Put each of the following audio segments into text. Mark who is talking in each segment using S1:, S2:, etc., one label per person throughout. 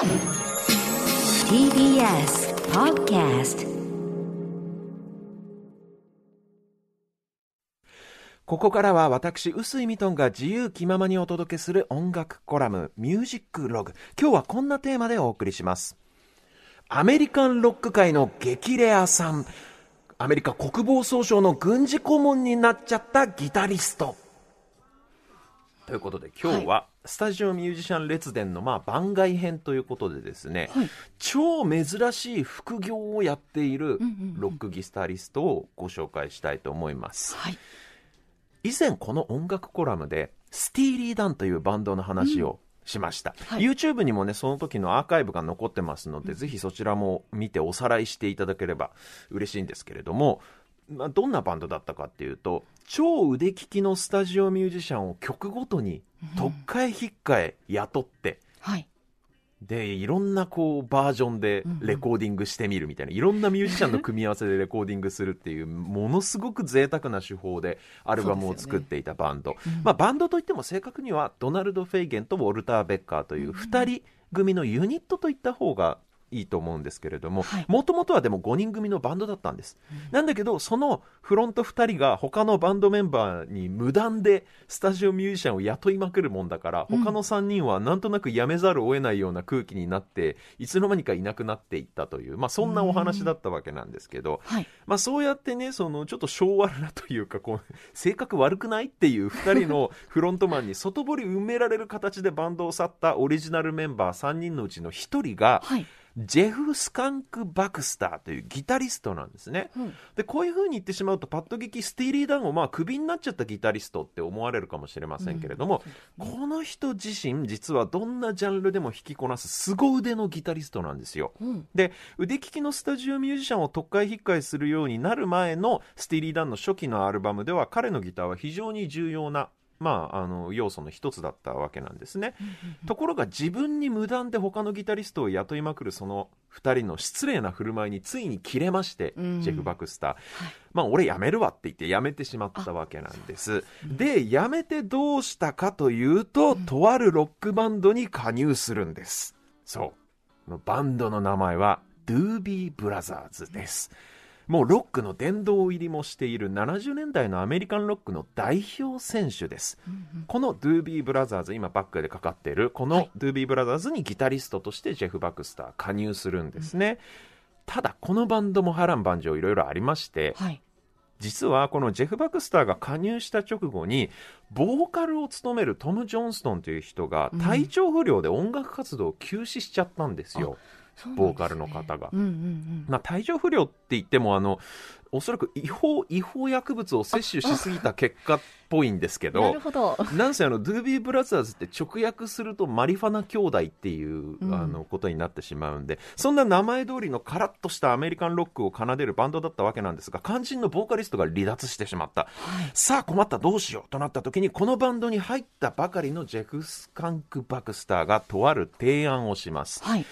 S1: TBS Podcast
S2: ここからは私、臼井ミトンが自由気ままにお届けする音楽コラム、ミュージックログ。今日はこんなテーマでお送りします。アメリカンロック界の激レアさん。アメリカ国防総省の軍事顧問になっちゃったギタリスト。ということで今日は、スタジオミュージシャン列伝のまあ番外編ということでですね、
S3: はい。
S2: 超珍しい副業をやっているロックギタリストをご紹介したいと思います。
S3: はい。
S2: 以前この音楽コラムでスティーリー・ダンというバンドの話をしました、
S3: はい。
S2: YouTube にもねその時のアーカイブが残ってますので、ぜひそちらも見ておさらいしていただければ嬉しいんですけれども、まあ、どんなバンドだったかっていうと超腕利きのスタジオミュージシャンを曲ごとに特化へ引っかえ雇って、
S3: はい。
S2: でいろんなこうバージョンでレコーディングしてみるみたいな、いろんなミュージシャンの組み合わせでレコーディングするっていうものすごく贅沢な手法でアルバムを作っていたバンド、まあ、バンドといっても正確にはドナルド・フェイゲンとウォルター・ベッカーという2人組のユニットといった方がいいと思うんですけれども
S3: はい。
S2: もともとはでも5人組のバンドだったんです、なんだけどそのフロント2人が他のバンドメンバーに無断でスタジオミュージシャンを雇いまくるもんだから他の3人はなんとなく辞めざるを得ないような空気になっていつの間にかいなくなっていったという、まあ、そんなお話だったわけなんですけど、
S3: はい。
S2: まあ、そうやってねそのちょっと性悪なというかこう性格悪くないっていう2人のフロントマンに外堀埋められる形でバンドを去ったオリジナルメンバー3人のうちの1人が、
S3: はい。
S2: ジェフ・スカンク・バクスターというギタリストなんですね。
S3: うん
S2: でこういう風に言ってしまうとパッと聞きスティーリー・ダンをまあクビになっちゃったギタリストって思われるかもしれませんけれども、この人自身実はどんなジャンルでも弾きこなす凄腕のギタリストなんですよ。
S3: うん。
S2: で腕利きのスタジオミュージシャンを特会引っかえするようになる前のスティーリー・ダンの初期のアルバムでは彼のギターは非常に重要な、まあ、あの要素の一つだったわけなんですね。ところが自分に無断で他のギタリストを雇いまくるその2人の失礼な振る舞いについに切れまして、
S3: うん。
S2: ジェフ・バクスター、まあ俺辞めるわって言って辞めてしまったわけなんです。で辞めてどうしたかというと、とあるロックバンドに加入するんです。そう。バンドの名前はドゥービー・ブラザーズですもうロックの殿堂入りもしている70年代のアメリカンロックの代表選手です、このドゥービー・ブラザーズ今バックでかかっているこのドゥービー・ブラザーズにギタリストとしてジェフ・バクスター加入するんですね、ただこのバンドも波乱万丈いろいろありまして
S3: はい。
S2: 実はこのジェフ・バクスターが加入した直後にボーカルを務めるトム・ジョンストンという人が体調不良で音楽活動を休止しちゃったんですよ、
S3: そうなん
S2: ボーカルの方が。
S3: うんうんうん。
S2: まあ、体調不良って言ってもあのおそらく違法違法薬物を摂取しすぎた結果っぽいんですけ
S3: な
S2: ど
S3: るほど。
S2: なんせあのドゥービー・ブラザーズって直訳するとマリファナ兄弟っていう、
S3: うん
S2: あのことになってしまうんでそんな名前通りのカラッとしたアメリカンロックを奏でるバンドだったわけなんですが肝心のボーカリストが離脱してしまった、さあ困ったどうしようとなった時にこのバンドに入ったばかりのジェフ・スカンク・バクスターがとある提案をします
S3: はい。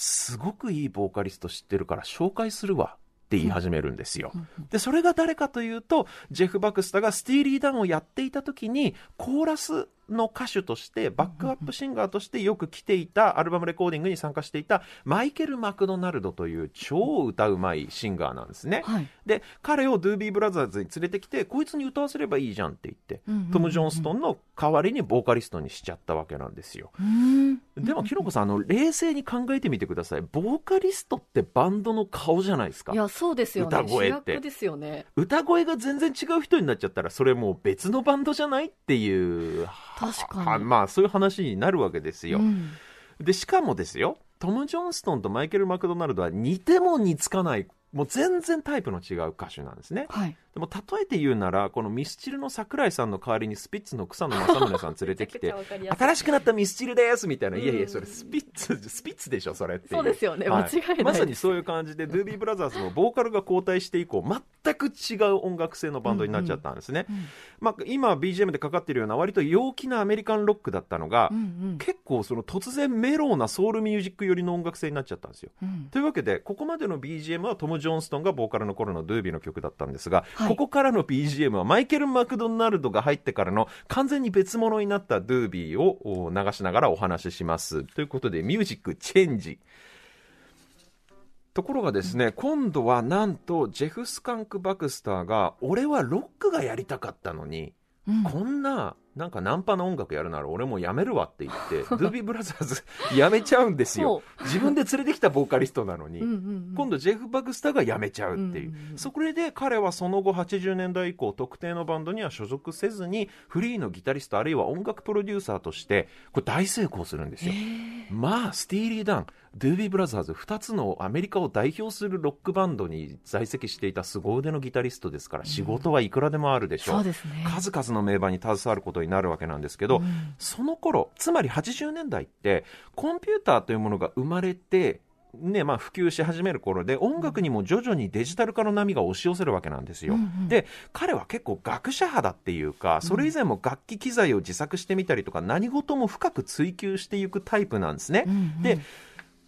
S2: すごくいいボーカリスト知ってるから紹介するわって言い始めるんですよ。で、それが誰かというと、ジェフ・バクスターがスティーリー・ダンをやっていた時に、コーラスの歌手として、バックアップシンガーとしてよく来ていた、アルバムレコーディングに参加していた、マイケル・マクドナルドという超歌うまいシンガーなんですね。
S3: はい。
S2: で、彼をドゥービー・ブラザーズに連れてきて、こいつに歌わせればいいじゃんって言っトム・ジョンストンの代わりにボーカリストにしちゃったわけなんですよ。でも、キノコさん、あの、冷静に考えてみてください。ボーカリストってバンドの顔じゃないですか
S3: い。や、そうですよね。
S2: 歌声って
S3: ですよね。
S2: 歌声が全然違う人になっちゃったら、それもう別のバンドじゃないっていう、
S3: 確かに
S2: はまあ、そういう話になるわけですよ。
S3: うん
S2: で、しかもですよ、トム・ジョンストンとマイケル・マクドナルドは似ても似つかない、もう全然タイプの違う歌手なんですね。
S3: はい。
S2: でも例えて言うならこのミスチルの桜井さんの代わりにスピッツの草野正宗さん連れてきて 新しくなったミスチルですみたいな、いやい
S3: うん
S2: やそれスピッツスピッツでしょそれって
S3: そうですよね
S2: は
S3: 間違いない
S2: まさにそういう感じでドゥービーブラザーズのボーカルが交代して以降全く違う音楽性のバンドになっちゃったんですね、まあ、今 BGM でかかってるような割と陽気なアメリカンロックだったのが、
S3: うん。うん
S2: 結構その突然メローなソウルミュージック寄りの音楽性になっちゃったんですよ。
S3: うん。
S2: というわけでここまでの BGM はトム・ジョンストンがボーカルの頃のドゥービーの曲だったんですが、
S3: はい
S2: ここからの BGM はマイケル・マクドナルドが入ってからの完全に別物になったドゥービーをお流しながらお話しします。ということで、ミュージックチェンジ。ところがですね、今度はなんとジェフ・スカンク・バクスターが、俺はロックがやりたかったのに、
S3: うん
S2: こんな、なんかナンパの音楽やるなら俺もやめるわって言って、ドゥービーブラザーズやめちゃうんですよ。自分で連れてきたボーカリストなのに。今度ジェフ・バクスターが辞めちゃうっていう、そこで彼はその後80年代以降特定のバンドには所属せずにフリーのギタリストあるいは音楽プロデューサーとしてこれ大成功するんですよ。まあスティーリー・ダンドゥービー・ブラザーズ2つのアメリカを代表するロックバンドに在籍していた凄腕のギタリストですから仕事はいくらでもあるでしょう、
S3: そうですね。
S2: 数々の名盤に携わることになるわけなんですけど、
S3: うん
S2: その頃つまり80年代ってコンピューターというものが生まれてねまあ、普及し始める頃で音楽にも徐々にデジタル化の波が押し寄せるわけなんですよ。
S3: うんうん
S2: で彼は結構学者肌だっていうかそれ以前も楽器機材を自作してみたりとか何事も深く追求していくタイプなんですね。
S3: うんうん
S2: で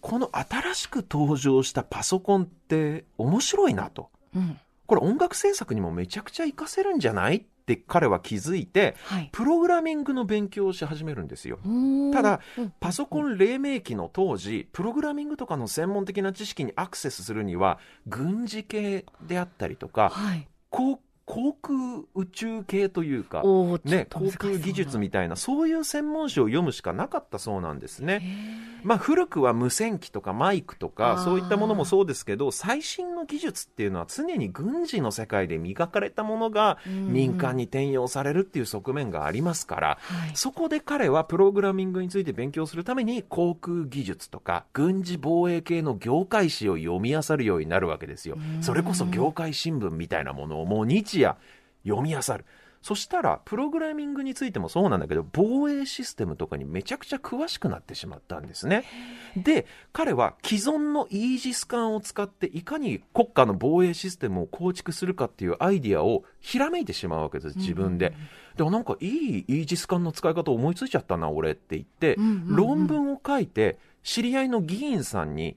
S2: この新しく登場したパソコンって面白いなと。
S3: うん
S2: これ音楽制作にもめちゃくちゃ活かせるんじゃないって彼は気づいて
S3: はい。
S2: プログラミングの勉強をし始めるんですよ。た
S3: た
S2: だ、パソコン黎明期の当時、プログラミングとかの専門的な知識にアクセスするには、軍事系であったりとか、
S3: はい。
S2: 航航空宇宙系というか、ね、航空技術みたいな、そういう専門書を読むしかなかったそうなんですね。まあ、古くは無線機とかマイクとかそういったものもそうですけど最新の技術っていうのは常に軍事の世界で磨かれたものが民間に転用されるっていう側面がありますから、
S3: はい。
S2: そこで彼はプログラミングについて勉強するために航空技術とか軍事防衛系の業界誌を読み漁るようになるわけですよ。それこそ業界新聞みたいなものをもう日夜読み漁る。そしたら、プログラミングについてもそうなんだけど、防衛システムとかにめちゃくちゃ詳しくなってしまったんですね。で、彼は既存のイージス艦を使っていかに国家の防衛システムを構築するかっていうアイディアをひらめいてしまうわけです、自分で。でもなんかいいイージス艦の使い方思いついちゃったな、俺って。言って、論文を書いて、知り合いの議員さんに。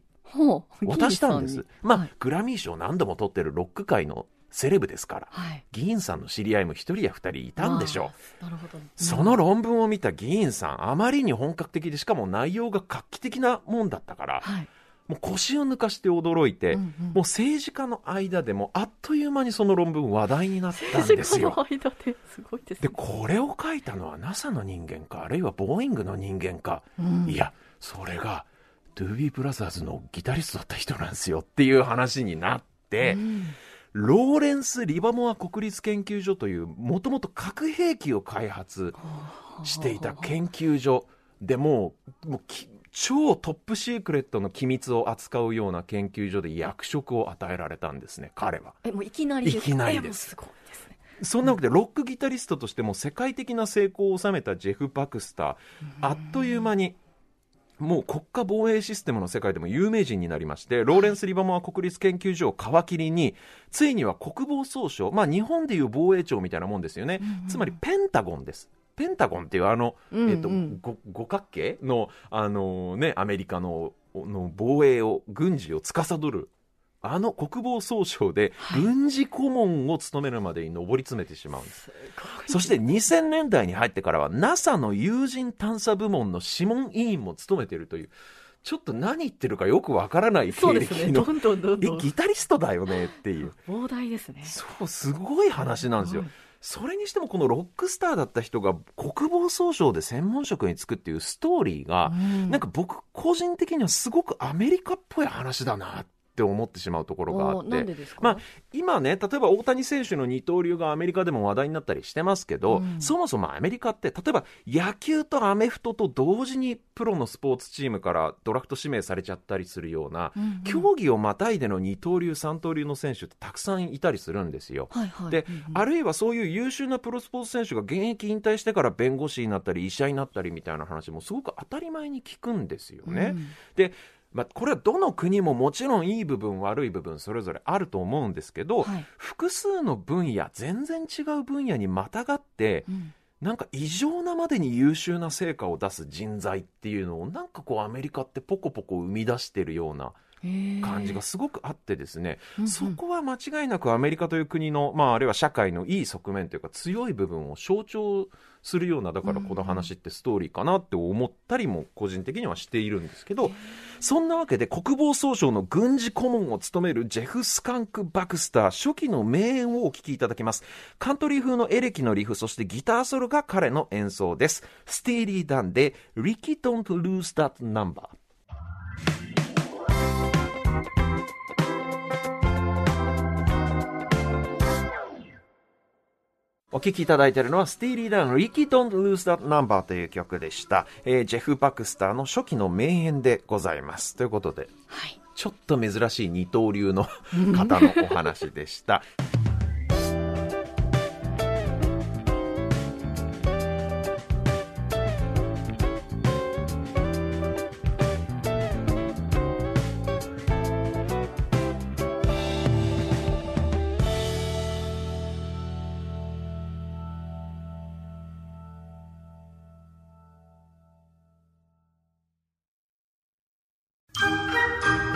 S2: 渡したんです。まあ、
S3: はい。
S2: グラミー賞何度も取ってるロック界のセレブですから。
S3: はい。
S2: 議員さんの知り合いも一人や二人いたんでしょう。
S3: なるほど。
S2: その論文を見た議員さん、あまりに本格的で、しかも内容が画期的なもんだったから、
S3: はい。
S2: もう腰を抜かして驚いて、
S3: うんうん
S2: もう政治家の間でもあっという間にその論文話題になったんですよ。
S3: 政治家の間ですごいです
S2: で、
S3: ね。
S2: これを書いたのは NASA の人間か、あるいはボーイングの人間か、
S3: うん
S2: いや、それが、ドゥービーブラザーズのギタリストだった人なんですよっていう話になって、
S3: うん
S2: ローレンス・リバモア国立研究所という、もともと核兵器を開発していた研究所でもう、もうき超トップシークレットの機密を扱うような研究所で役職を与えられたんですね、彼は。
S3: え、もういきなりですか
S2: いきなりです。そんなわけで、ロックギタリストとしても世界的な成功を収めたジェフ・バクスター、あっという間に、もう国家防衛システムの世界でも有名人になりまして、ローレンス・リバモア国立研究所を皮切りに、ついには国防総省、まあ日本でいう防衛庁みたいなもんですよね。つまりペンタゴンです。ペンタゴンっていうあの、
S3: うんうん
S2: えっと、ご五角形の、あのね、アメリカのの防衛を、軍事を司る、あの国防総省で軍事顧問を務めるまでに上り詰めてしまうんです。
S3: すごい
S2: そして2000年代に入ってからは NASA の有人探査部門の諮問委員も務めているという、ちょっと何言ってるかよくわからない経。歴の、
S3: どんどんどん
S2: え、
S3: どん。
S2: ギタリストだよねっていう。
S3: 膨大ですね。
S2: そう、すごい話なんですよ
S3: はい。
S2: それにしてもこのロックスターだった人が国防総省で専門職に就くっていうストーリーが、
S3: うん
S2: なんか僕個人的にはすごくアメリカっぽい話だなって思ってしまうところがあってまあ、今ね、例えば大谷選手の二刀流がアメリカでも話題になったりしてますけど、
S3: うん
S2: そもそもアメリカって、例えば野球とアメフトと同時にプロのスポーツチームからドラフト指名されちゃったりするような、
S3: うんうん
S2: 競技をまたいでの二刀流、三刀流の選手ってたくさんいたりするんですよ。
S3: はいはい。
S2: で
S3: うんうん
S2: あるいはそういう優秀なプロスポーツ選手が現役引退してから弁護士になったり医者になったりみたいな話もすごく当たり前に聞くんですよね。
S3: うん
S2: で、まあ、これはどの国ももちろんいい部分悪い部分それぞれあると思うんですけど、
S3: はい。
S2: 複数の分野全然違う分野にまたがって
S3: うん。
S2: なんか異常なまでに優秀な成果を出す人材っていうのをなんかこうアメリカってポコポコ生み出してるような感じがすごくあってですね、そこは間違いなくアメリカという国の、まあ、あるいは社会のいい側面というか強い部分を象徴するようなだからこの話ってストーリーかなって思ったりも個人的にはしているんですけどそんなわけで国防総省の軍事顧問を務めるジェフ・スカンク・バクスター初期の名演をお聞きいただきます。カントリー風のエレキのリフそしてギターソロが彼の演奏です。スティーリー・ダンで Rikki Don't Lose That Number お聴きいただいているのは、スティーリー・ダン、 Rikki Don't Lose That Number という曲でした。えー、ジェフ・バクスターの初期の名演でございます。ということで、はい、ちょっと珍しい二刀流の 方のお話でした。